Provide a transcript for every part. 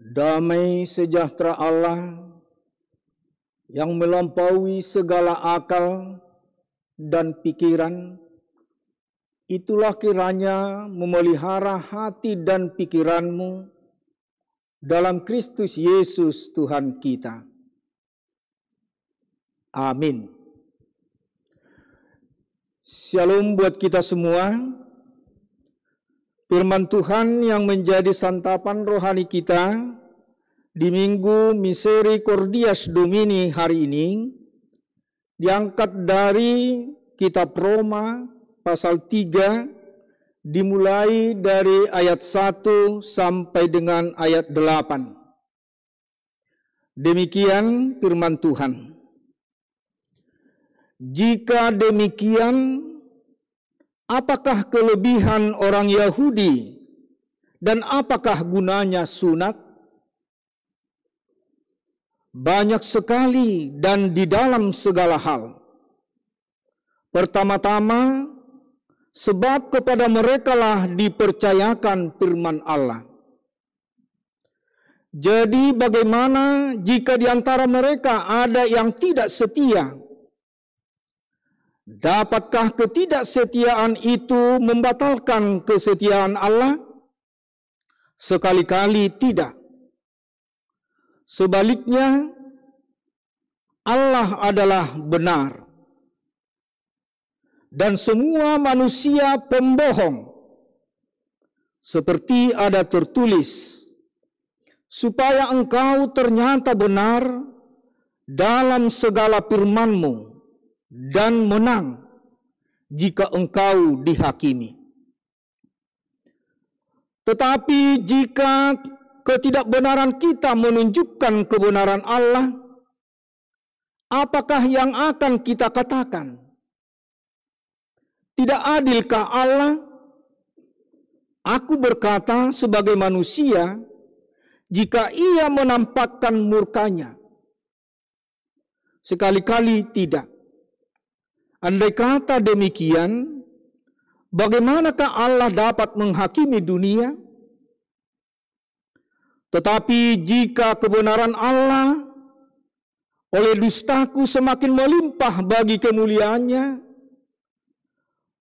Damai sejahtera Allah yang melampaui segala akal dan pikiran, itulah kiranya memelihara hati dan pikiranmu dalam Kristus Yesus Tuhan kita. Amin. Shalom buat kita semua. Firman Tuhan yang menjadi santapan rohani kita di Minggu Misericordias Domini hari ini diangkat dari kitab Roma pasal 3 dimulai dari ayat 1 sampai dengan ayat 8. Demikian firman Tuhan. Jika demikian, apakah kelebihan orang Yahudi dan apakah gunanya sunat? Banyak sekali dan di dalam segala hal. Pertama-tama, sebab kepada merekalah dipercayakan firman Allah. Jadi bagaimana jika di antara mereka ada yang tidak setia? Dapatkah ketidaksetiaan itu membatalkan kesetiaan Allah? Sekali-kali tidak. Sebaliknya, Allah adalah benar. Dan semua manusia pembohong. Seperti ada tertulis, supaya engkau ternyata benar dalam segala firmanmu dan menang jika engkau dihakimi. Tetapi jika ketidakbenaran kita menunjukkan kebenaran Allah, apakah yang akan kita katakan? Tidak adilkah Allah? Aku berkata sebagai manusia, jika ia menampakkan murkanya. Sekali-kali tidak. Andai kata demikian, bagaimanakah Allah dapat menghakimi dunia? Tetapi jika kebenaran Allah oleh dustaku semakin melimpah bagi kemuliaannya,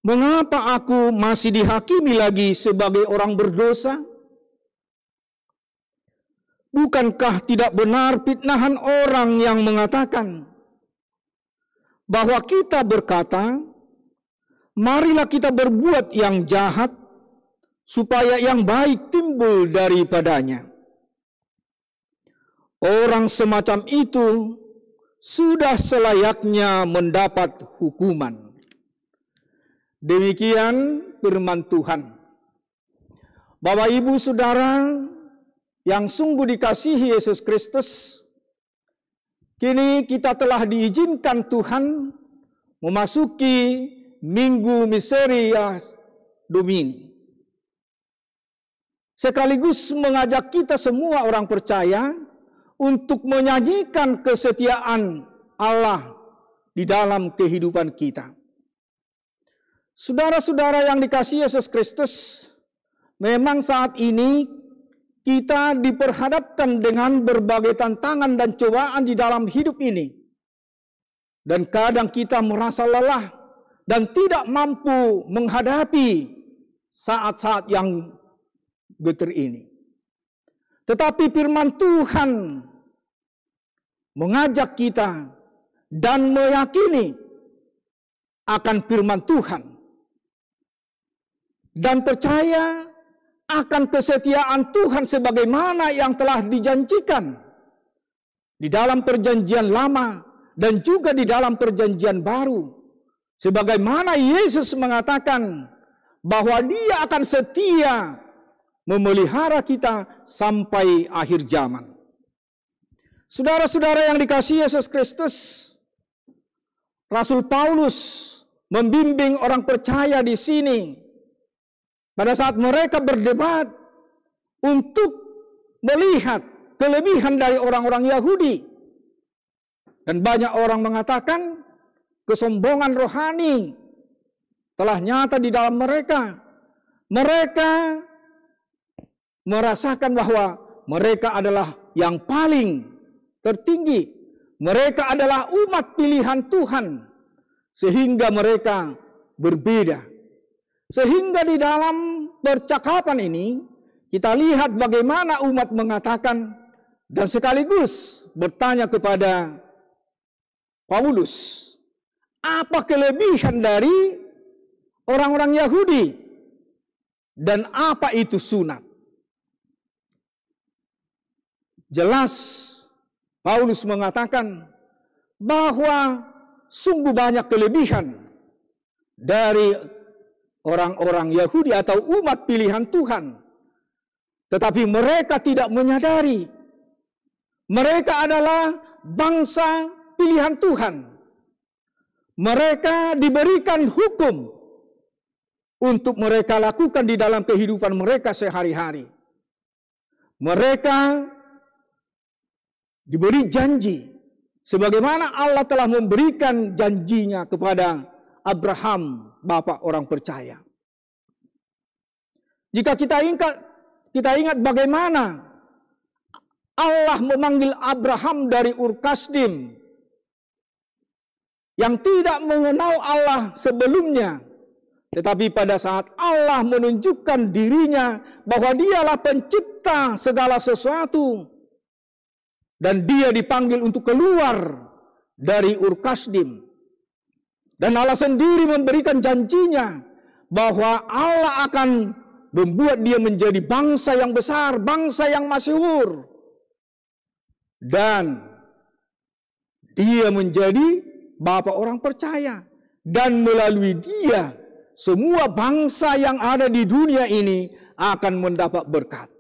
mengapa aku masih dihakimi lagi sebagai orang berdosa? Bukankah tidak benar fitnahan orang yang mengatakan, bahwa kita berkata, marilah kita berbuat yang jahat supaya yang baik timbul daripadanya. Orang semacam itu sudah selayaknya mendapat hukuman. Demikian firman Tuhan. Bapak Ibu Saudara yang sungguh dikasihi Yesus Kristus, Kini kita telah diizinkan Tuhan memasuki Minggu Miseria Domini. Sekaligus mengajak kita semua orang percaya untuk menyanyikan kesetiaan Allah di dalam kehidupan kita. Saudara-saudara yang dikasih Yesus Kristus, memang saat ini kita diperhadapkan dengan berbagai tantangan dan cobaan di dalam hidup ini. Dan kadang kita merasa lelah dan tidak mampu menghadapi saat-saat yang getir ini. Tetapi firman Tuhan mengajak kita dan meyakini akan firman Tuhan. Dan percaya akan kesetiaan Tuhan sebagaimana yang telah dijanjikan di dalam perjanjian lama dan juga di dalam perjanjian baru. Sebagaimana Yesus mengatakan bahwa dia akan setia memelihara kita sampai akhir zaman. Saudara-saudara yang dikasih Yesus Kristus, Rasul Paulus membimbing orang percaya di sini pada saat mereka berdebat untuk melihat kelebihan dari orang-orang Yahudi. Dan banyak orang mengatakan kesombongan rohani telah nyata di dalam mereka. Mereka merasakan bahwa mereka adalah yang paling tertinggi. Mereka adalah umat pilihan Tuhan. Sehingga mereka berbeda. Sehingga di dalam percakapan ini kita lihat bagaimana umat mengatakan dan sekaligus bertanya kepada Paulus, apa kelebihan dari orang-orang Yahudi dan apa itu sunat? Jelas Paulus mengatakan bahwa sungguh banyak kelebihan dari orang-orang Yahudi atau umat pilihan Tuhan. Tetapi mereka tidak menyadari mereka adalah bangsa pilihan Tuhan. Mereka diberikan hukum untuk mereka lakukan di dalam kehidupan mereka sehari-hari. Mereka diberi janji sebagaimana Allah telah memberikan janjinya kepada Abraham, bapak orang percaya. Jika kita ingat kita ingat bagaimana Allah memanggil Abraham dari Urkasdim yang tidak mengenal Allah sebelumnya. Tetapi pada saat Allah menunjukkan dirinya bahwa dialah pencipta segala sesuatu. Dan dia dipanggil untuk keluar dari Urkasdim. Dan Allah sendiri memberikan janjinya bahwa Allah akan membuat dia menjadi bangsa yang besar, bangsa yang masyhur. Dan dia menjadi bapak orang percaya. Dan melalui dia, semua bangsa yang ada di dunia ini akan mendapat berkat.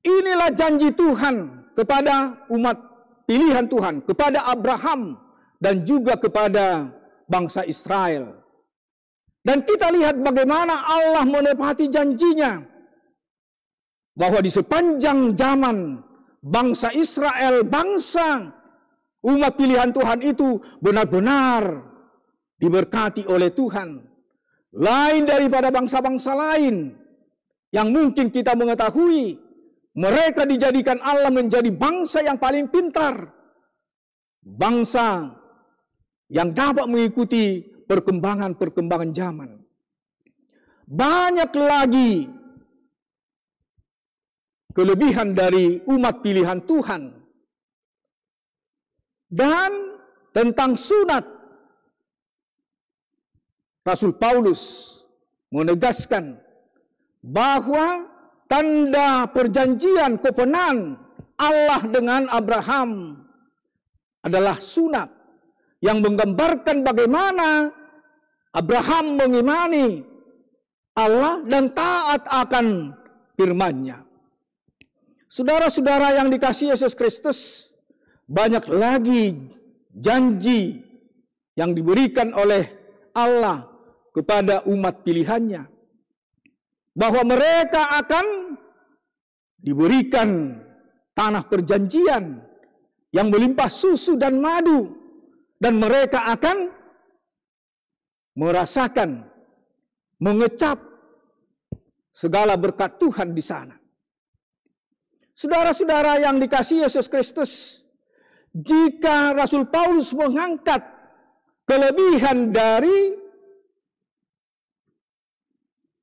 Inilah janji Tuhan kepada umat pilihan Tuhan, kepada Abraham dan juga kepada bangsa Israel. Dan kita lihat bagaimana Allah menepati janjinya bahwa di sepanjang zaman bangsa Israel, bangsa Umat pilihan Tuhan itu benar-benar diberkati oleh Tuhan. Lain daripada bangsa-bangsa lain yang mungkin kita mengetahui mereka dijadikan Allah menjadi bangsa yang paling pintar. Bangsa yang dapat mengikuti perkembangan-perkembangan zaman. Banyak lagi kelebihan dari umat pilihan Tuhan dan tentang sunat. Rasul Paulus menegaskan bahwa tanda perjanjian kopenan Allah dengan Abraham adalah sunat yang menggambarkan bagaimana Abraham mengimani Allah dan taat akan firman-Nya. Saudara-saudara yang dikasih Yesus Kristus, banyak lagi janji yang diberikan oleh Allah kepada umat pilihannya. Bahwa mereka akan diberikan tanah perjanjian yang melimpah susu dan madu. Dan mereka akan merasakan, mengecap segala berkat Tuhan di sana. Saudara-saudara yang dikasih Yesus Kristus, jika Rasul Paulus mengangkat kelebihan dari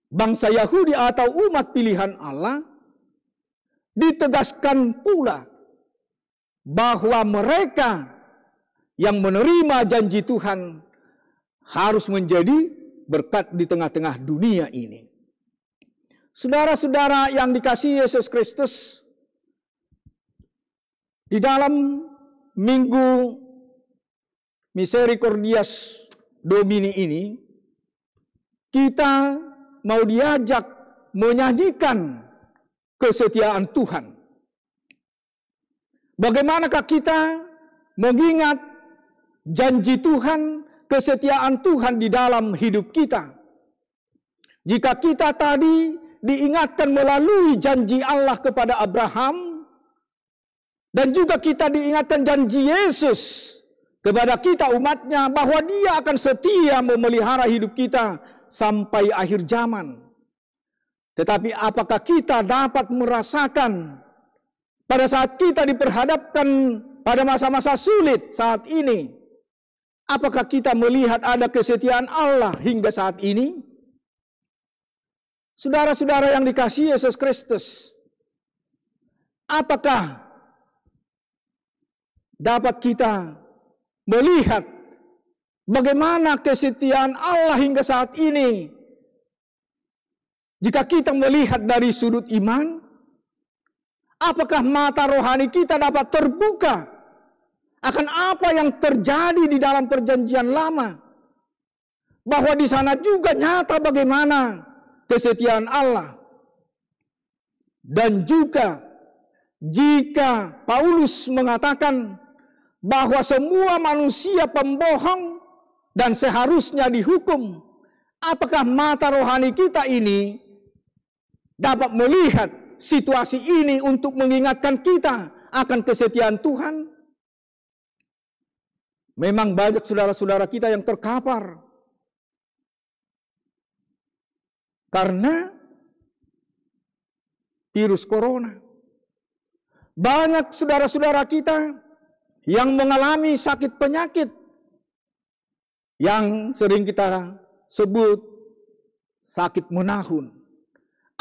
bangsa Yahudi atau umat pilihan Allah, ditegaskan pula bahwa mereka yang menerima janji Tuhan harus menjadi berkat di tengah-tengah dunia ini. Saudara-saudara yang dikasihi Yesus Kristus, di dalam minggu Misericordias Domini ini, kita mau diajak menyajikan kesetiaan Tuhan. Bagaimanakah kita mengingat janji Tuhan, kesetiaan Tuhan di dalam hidup kita? Jika kita tadi diingatkan melalui janji Allah kepada Abraham, dan juga kita diingatkan janji Yesus kepada kita umatnya bahwa dia akan setia memelihara hidup kita sampai akhir zaman. Tetapi apakah kita dapat merasakan pada saat kita diperhadapkan pada masa-masa sulit saat ini? Apakah kita melihat ada kesetiaan Allah hingga saat ini? Saudara-saudara yang dikasihi Yesus Kristus, apakah dapat kita melihat bagaimana kesetiaan Allah hingga saat ini jika kita melihat dari sudut iman, apakah mata rohani kita dapat terbuka akan apa yang terjadi di dalam perjanjian lama? Bahwa di sana juga nyata bagaimana kesetiaan Allah. Dan juga jika Paulus mengatakan bahwa semua manusia pembohong dan seharusnya dihukum, apakah mata rohani kita ini dapat melihat situasi ini untuk mengingatkan kita akan kesetiaan Tuhan. Memang banyak saudara-saudara kita yang terkapar karena virus corona. Banyak saudara-saudara kita yang mengalami sakit penyakit yang sering kita sebut sakit menahun.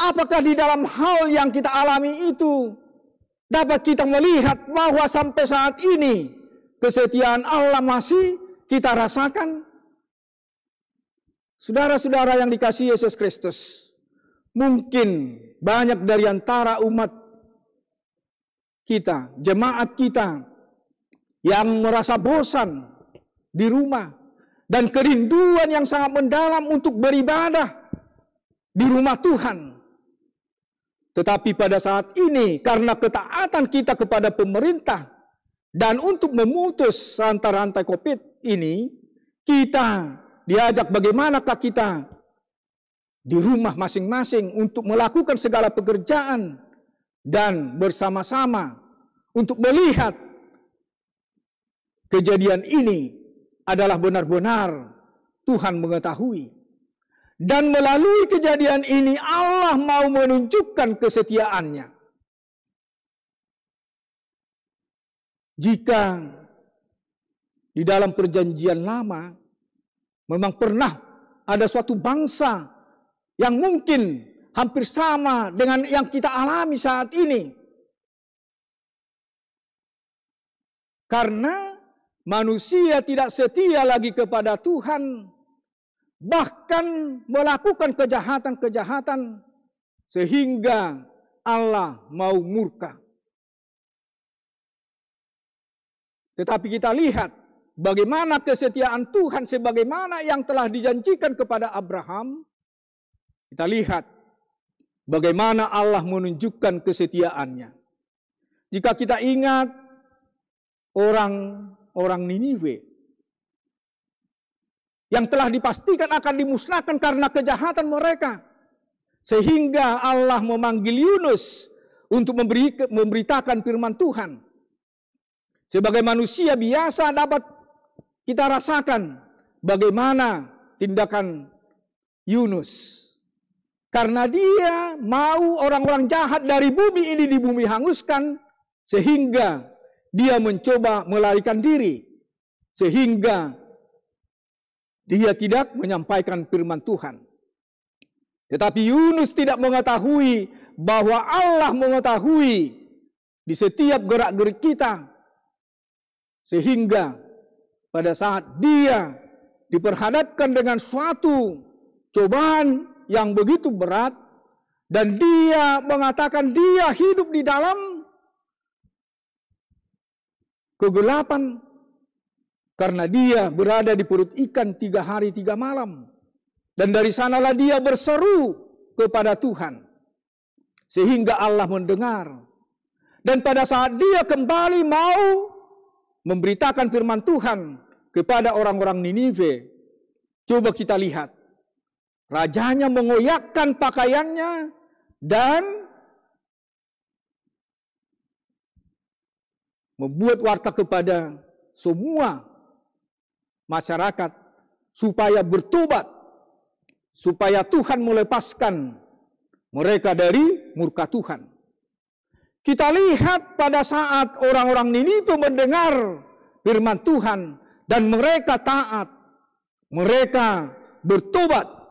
Apakah di dalam hal yang kita alami itu dapat kita melihat bahwa sampai saat ini kesetiaan Allah masih kita rasakan? Saudara-saudara yang dikasih Yesus Kristus, mungkin banyak dari antara umat kita, jemaat kita yang merasa bosan di rumah dan kerinduan yang sangat mendalam untuk beribadah di rumah Tuhan. Tetapi pada saat ini karena ketaatan kita kepada pemerintah dan untuk memutus rantai-rantai Covid ini, kita diajak bagaimanakah kita di rumah masing-masing untuk melakukan segala pekerjaan dan bersama-sama untuk melihat kejadian ini adalah benar-benar Tuhan mengetahui dan melalui kejadian ini Allah mau menunjukkan kesetiaannya. Jika di dalam perjanjian lama memang pernah ada suatu bangsa yang mungkin hampir sama dengan yang kita alami saat ini. Karena manusia tidak setia lagi kepada Tuhan, bahkan melakukan kejahatan-kejahatan sehingga Allah mau murka. Tetapi kita lihat bagaimana kesetiaan Tuhan sebagaimana yang telah dijanjikan kepada Abraham. Kita lihat bagaimana Allah menunjukkan kesetiaannya. Jika kita ingat orang-orang Niniwe yang telah dipastikan akan dimusnahkan karena kejahatan mereka. Sehingga Allah memanggil Yunus untuk memberi, memberitakan firman Tuhan. Sebagai manusia biasa dapat kita rasakan bagaimana tindakan Yunus. Karena dia mau orang-orang jahat dari bumi ini di bumi hanguskan sehingga dia mencoba melarikan diri. Sehingga dia tidak menyampaikan firman Tuhan. Tetapi Yunus tidak mengetahui bahwa Allah mengetahui di setiap gerak-gerik kita. Sehingga pada saat dia diperhadapkan dengan suatu cobaan yang begitu berat dan dia mengatakan dia hidup di dalam kegelapan karena dia berada di perut ikan tiga hari tiga malam. Dan dari sanalah dia berseru kepada Tuhan. Sehingga Allah mendengar. Dan pada saat dia kembali mau memberitakan firman Tuhan kepada orang-orang Ninive. Coba kita lihat. Rajanya mengoyakkan pakaiannya dan membuat warta kepada semua masyarakat supaya bertobat, supaya Tuhan melepaskan mereka dari murka Tuhan. Kita lihat pada saat orang-orang Niniwe mendengar firman Tuhan dan mereka taat, mereka bertobat.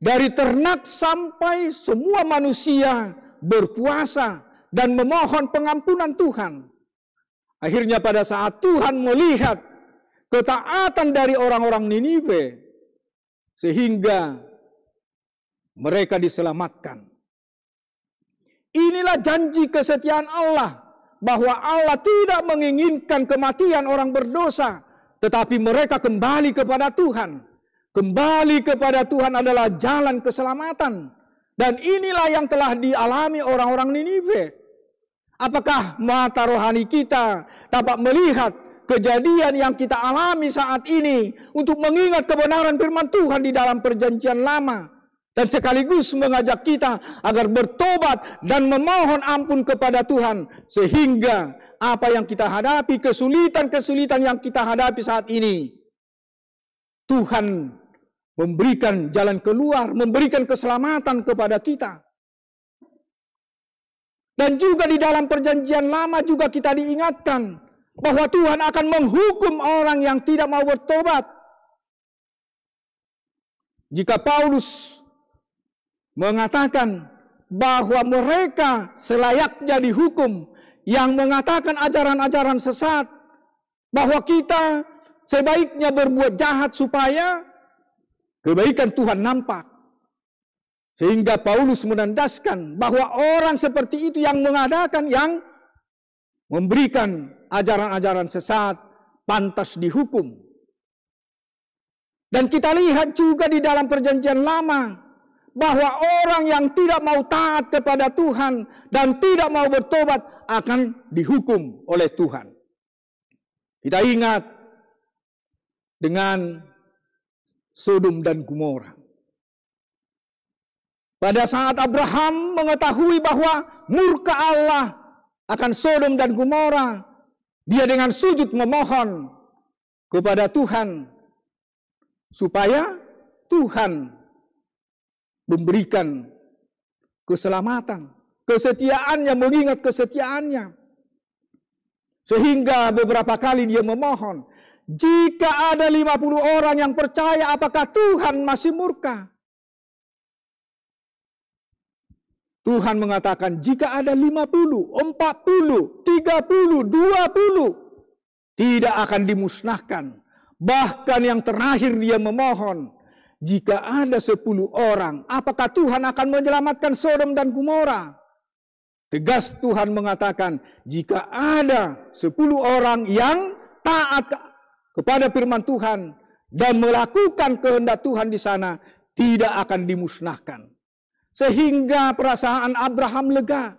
Dari ternak sampai semua manusia berpuasa dan memohon pengampunan Tuhan. Akhirnya pada saat Tuhan melihat ketaatan dari orang-orang Niniwe sehingga mereka diselamatkan. Inilah janji kesetiaan Allah bahwa Allah tidak menginginkan kematian orang berdosa, tetapi mereka kembali kepada Tuhan. Kembali kepada Tuhan adalah jalan keselamatan. Dan inilah yang telah dialami orang-orang Niniwe. Apakah mata rohani kita dapat melihat kejadian yang kita alami saat ini untuk mengingat kebenaran firman Tuhan di dalam perjanjian lama dan sekaligus mengajak kita agar bertobat dan memohon ampun kepada Tuhan sehingga apa yang kita hadapi kesulitan-kesulitan yang kita hadapi saat ini Tuhan memberikan jalan keluar, memberikan keselamatan kepada kita. Dan juga di dalam perjanjian lama juga kita diingatkan bahwa Tuhan akan menghukum orang yang tidak mau bertobat. Jika Paulus mengatakan bahwa mereka selayaknya dihukum yang mengatakan ajaran-ajaran sesat bahwa kita sebaiknya berbuat jahat supaya kebaikan Tuhan nampak. Sehingga Paulus menandaskan bahwa orang seperti itu yang mengadakan, yang memberikan ajaran-ajaran sesat, pantas dihukum. Dan kita lihat juga di dalam perjanjian lama, bahwa orang yang tidak mau taat kepada Tuhan dan tidak mau bertobat akan dihukum oleh Tuhan. Kita ingat dengan Sodom dan Gomora. Pada saat Abraham mengetahui bahwa murka Allah akan Sodom dan Gomora, dia dengan sujud memohon kepada Tuhan supaya Tuhan memberikan keselamatan, kesetiaannya mengingat kesetiaannya. Sehingga beberapa kali dia memohon, jika ada 50 orang yang percaya apakah Tuhan masih murka? Tuhan mengatakan jika ada 50, 40, 30, 20 tidak akan dimusnahkan. Bahkan yang terakhir dia memohon, jika ada 10 orang, apakah Tuhan akan menyelamatkan Sodom dan Gomora? Tegas Tuhan mengatakan, jika ada 10 orang yang taat kepada firman Tuhan dan melakukan kehendak Tuhan di sana, tidak akan dimusnahkan. Sehingga perasaan Abraham lega.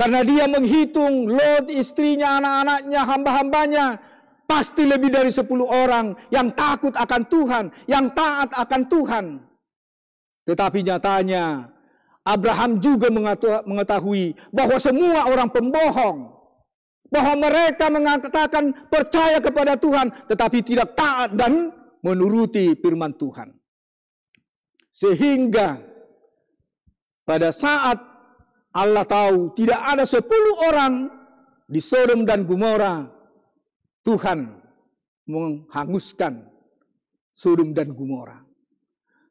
Karena dia menghitung Lot, istrinya, anak-anaknya, hamba-hambanya. Pasti lebih dari sepuluh orang yang takut akan Tuhan, yang taat akan Tuhan. Tetapi nyatanya Abraham juga mengetahui bahwa semua orang pembohong. Bahwa mereka mengatakan percaya kepada Tuhan tetapi tidak taat dan menuruti firman Tuhan. Sehingga pada saat Allah tahu tidak ada sepuluh orang di Sodom dan Gomora, Tuhan menghanguskan Sodom dan Gomora.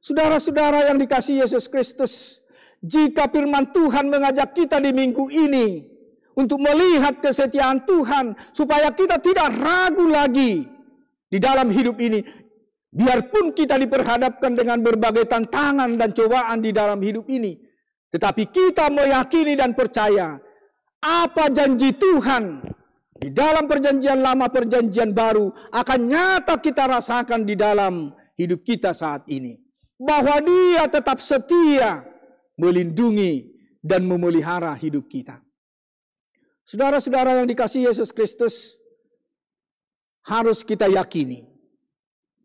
Saudara-saudara yang dikasih Yesus Kristus, jika firman Tuhan mengajak kita di minggu ini untuk melihat kesetiaan Tuhan supaya kita tidak ragu lagi di dalam hidup ini, Biarpun kita diperhadapkan dengan berbagai tantangan dan cobaan di dalam hidup ini. Tetapi kita meyakini dan percaya apa janji Tuhan di dalam perjanjian lama perjanjian baru akan nyata kita rasakan di dalam hidup kita saat ini. Bahwa dia tetap setia melindungi dan memelihara hidup kita. Saudara-saudara yang dikasih Yesus Kristus, harus kita yakini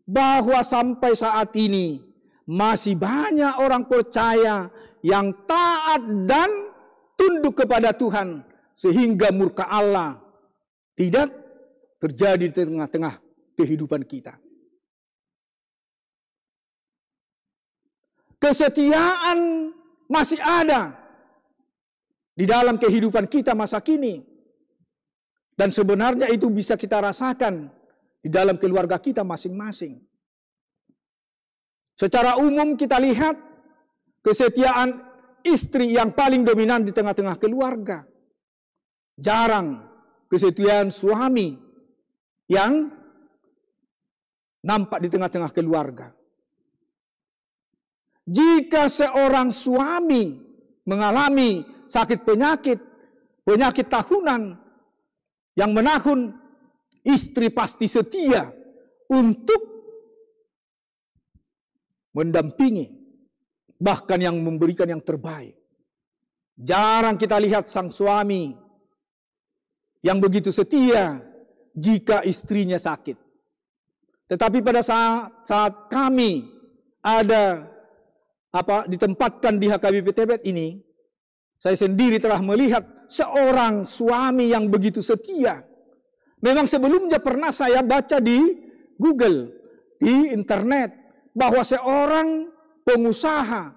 bahwa sampai saat ini masih banyak orang percaya yang taat dan tunduk kepada Tuhan sehingga murka Allah tidak terjadi di tengah-tengah kehidupan kita. Kesetiaan masih ada di dalam kehidupan kita masa kini. Dan sebenarnya itu bisa kita rasakan di dalam keluarga kita masing-masing. Secara umum kita lihat kesetiaan istri yang paling dominan di tengah-tengah keluarga. Jarang kesetiaan suami yang nampak di tengah-tengah keluarga. Jika seorang suami mengalami sakit penyakit, penyakit tahunan yang menahun, istri pasti setia untuk mendampingi, bahkan yang memberikan yang terbaik. Jarang kita lihat sang suami yang begitu setia jika istrinya sakit. Tetapi pada saat, saat kami ada apa ditempatkan di HKBP Tebet ini, saya sendiri telah melihat seorang suami yang begitu setia. Memang sebelumnya pernah saya baca di Google, di internet, bahwa seorang pengusaha,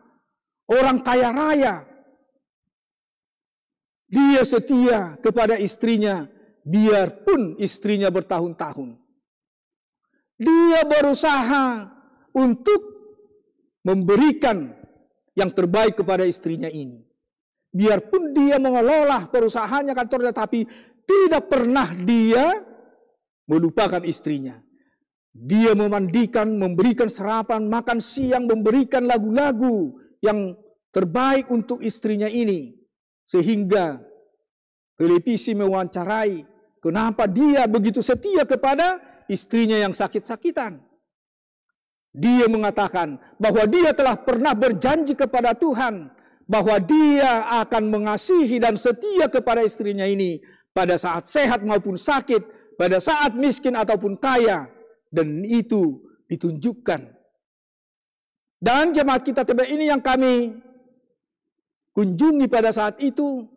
orang kaya raya, dia setia kepada istrinya, biarpun istrinya bertahun-tahun. Dia berusaha untuk memberikan yang terbaik kepada istrinya ini. Biarpun dia mengelola perusahaannya kantornya tapi tidak pernah dia melupakan istrinya. Dia memandikan, memberikan sarapan, makan siang, memberikan lagu-lagu yang terbaik untuk istrinya ini. Sehingga televisi mewawancarai kenapa dia begitu setia kepada istrinya yang sakit-sakitan. Dia mengatakan bahwa dia telah pernah berjanji kepada Tuhan bahwa dia akan mengasihi dan setia kepada istrinya ini pada saat sehat maupun sakit, pada saat miskin ataupun kaya, dan itu ditunjukkan. Dan jemaat kita TB ini yang kami kunjungi pada saat itu,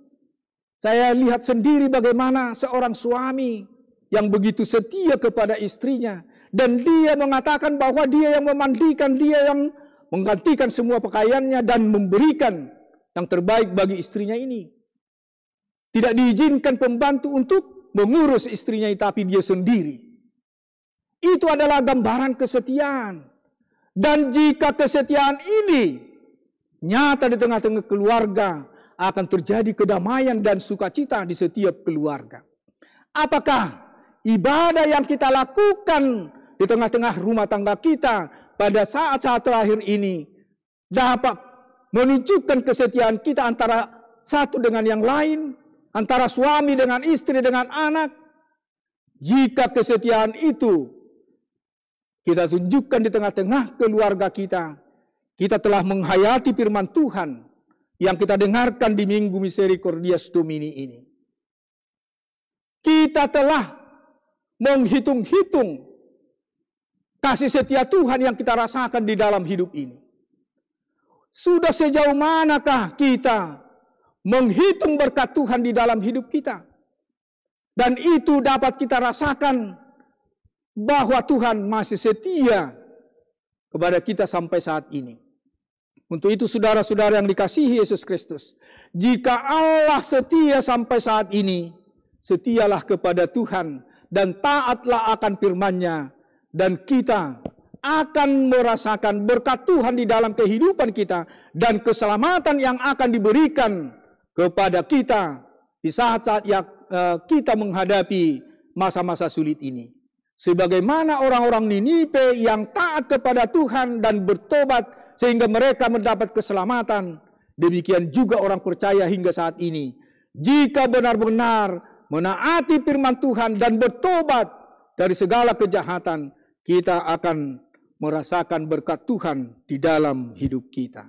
saya lihat sendiri bagaimana seorang suami yang begitu setia kepada istrinya, dan dia mengatakan bahwa dia yang memandikan, dia yang menggantikan semua pakaiannya dan memberikan yang terbaik bagi istrinya ini. Tidak diizinkan pembantu untuk mengurus istrinya tapi dia sendiri. Itu adalah gambaran kesetiaan. Dan jika kesetiaan ini nyata di tengah-tengah keluarga, akan terjadi kedamaian dan sukacita di setiap keluarga. Apakah ibadah yang kita lakukan di tengah-tengah rumah tangga kita pada saat-saat terakhir ini dapat menunjukkan kesetiaan kita antara satu dengan yang lain, antara suami dengan istri dengan anak. Jika kesetiaan itu kita tunjukkan di tengah-tengah keluarga kita, kita telah menghayati firman Tuhan yang kita dengarkan di Minggu Misericordias Domini ini. Kita telah menghitung-hitung kasih setia Tuhan yang kita rasakan di dalam hidup ini. Sudah sejauh manakah kita menghitung berkat Tuhan di dalam hidup kita? Dan itu dapat kita rasakan bahwa Tuhan masih setia kepada kita sampai saat ini. Untuk itu saudara-saudara yang dikasihi Yesus Kristus, jika Allah setia sampai saat ini, setialah kepada Tuhan dan taatlah akan firman-Nya dan kita akan merasakan berkat Tuhan di dalam kehidupan kita dan keselamatan yang akan diberikan kepada kita di saat-saat yang uh, kita menghadapi masa-masa sulit ini. Sebagaimana orang-orang Ninipe yang taat kepada Tuhan dan bertobat sehingga mereka mendapat keselamatan, demikian juga orang percaya hingga saat ini. Jika benar-benar menaati firman Tuhan dan bertobat dari segala kejahatan, kita akan merasakan berkat Tuhan di dalam hidup kita.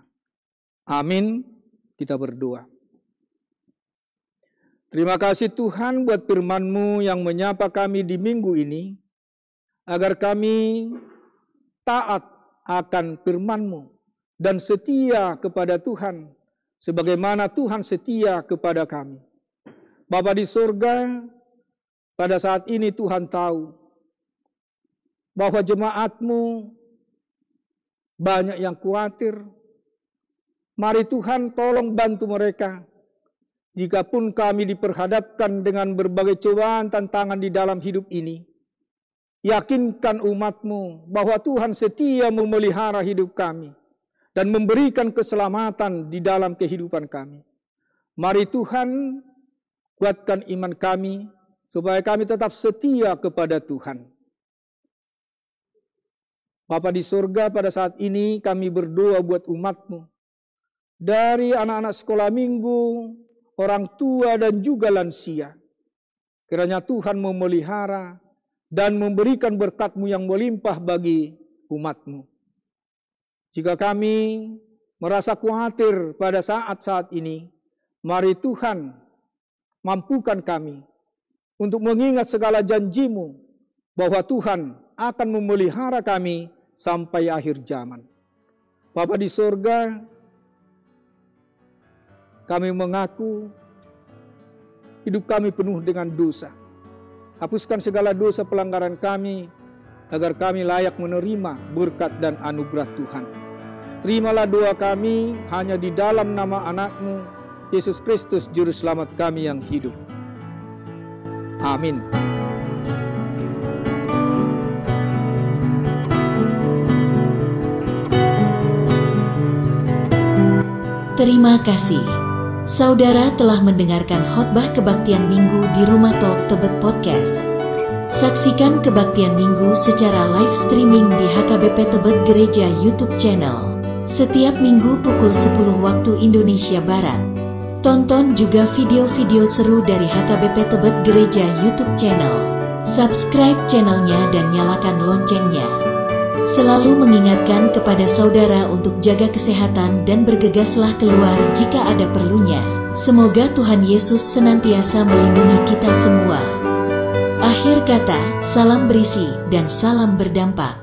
Amin. Kita berdoa. Terima kasih Tuhan buat firman-Mu yang menyapa kami di minggu ini, agar kami taat akan firman-Mu dan setia kepada Tuhan, sebagaimana Tuhan setia kepada kami. Bapa di surga, pada saat ini Tuhan tahu bahwa jemaatmu banyak yang khawatir, Mari Tuhan tolong bantu mereka. Jikapun kami diperhadapkan dengan berbagai cobaan tantangan di dalam hidup ini, yakinkan umatmu bahwa Tuhan setia memelihara hidup kami dan memberikan keselamatan di dalam kehidupan kami. Mari Tuhan kuatkan iman kami supaya kami tetap setia kepada Tuhan. Bapa di surga pada saat ini kami berdoa buat umatmu dari anak-anak sekolah minggu, orang tua dan juga lansia. Kiranya Tuhan memelihara dan memberikan berkatmu yang melimpah bagi umatmu. Jika kami merasa khawatir pada saat-saat ini, mari Tuhan mampukan kami untuk mengingat segala janjimu bahwa Tuhan akan memelihara kami sampai akhir zaman. Bapa di sorga, kami mengaku hidup kami penuh dengan dosa. Hapuskan segala dosa pelanggaran kami agar kami layak menerima berkat dan anugerah Tuhan. Terimalah doa kami hanya di dalam nama anakmu, Yesus Kristus Juru Selamat kami yang hidup. Amin. Terima kasih. Saudara telah mendengarkan khotbah kebaktian minggu di Rumah Talk Tebet Podcast. Saksikan kebaktian minggu secara live streaming di HKBP Tebet Gereja YouTube channel. Setiap minggu pukul 10 waktu Indonesia Barat. Tonton juga video-video seru dari HKBP Tebet Gereja YouTube channel. Subscribe channelnya dan nyalakan loncengnya. Selalu mengingatkan kepada saudara untuk jaga kesehatan dan bergegaslah keluar jika ada perlunya. Semoga Tuhan Yesus senantiasa melindungi kita semua. Akhir kata, salam berisi dan salam berdampak.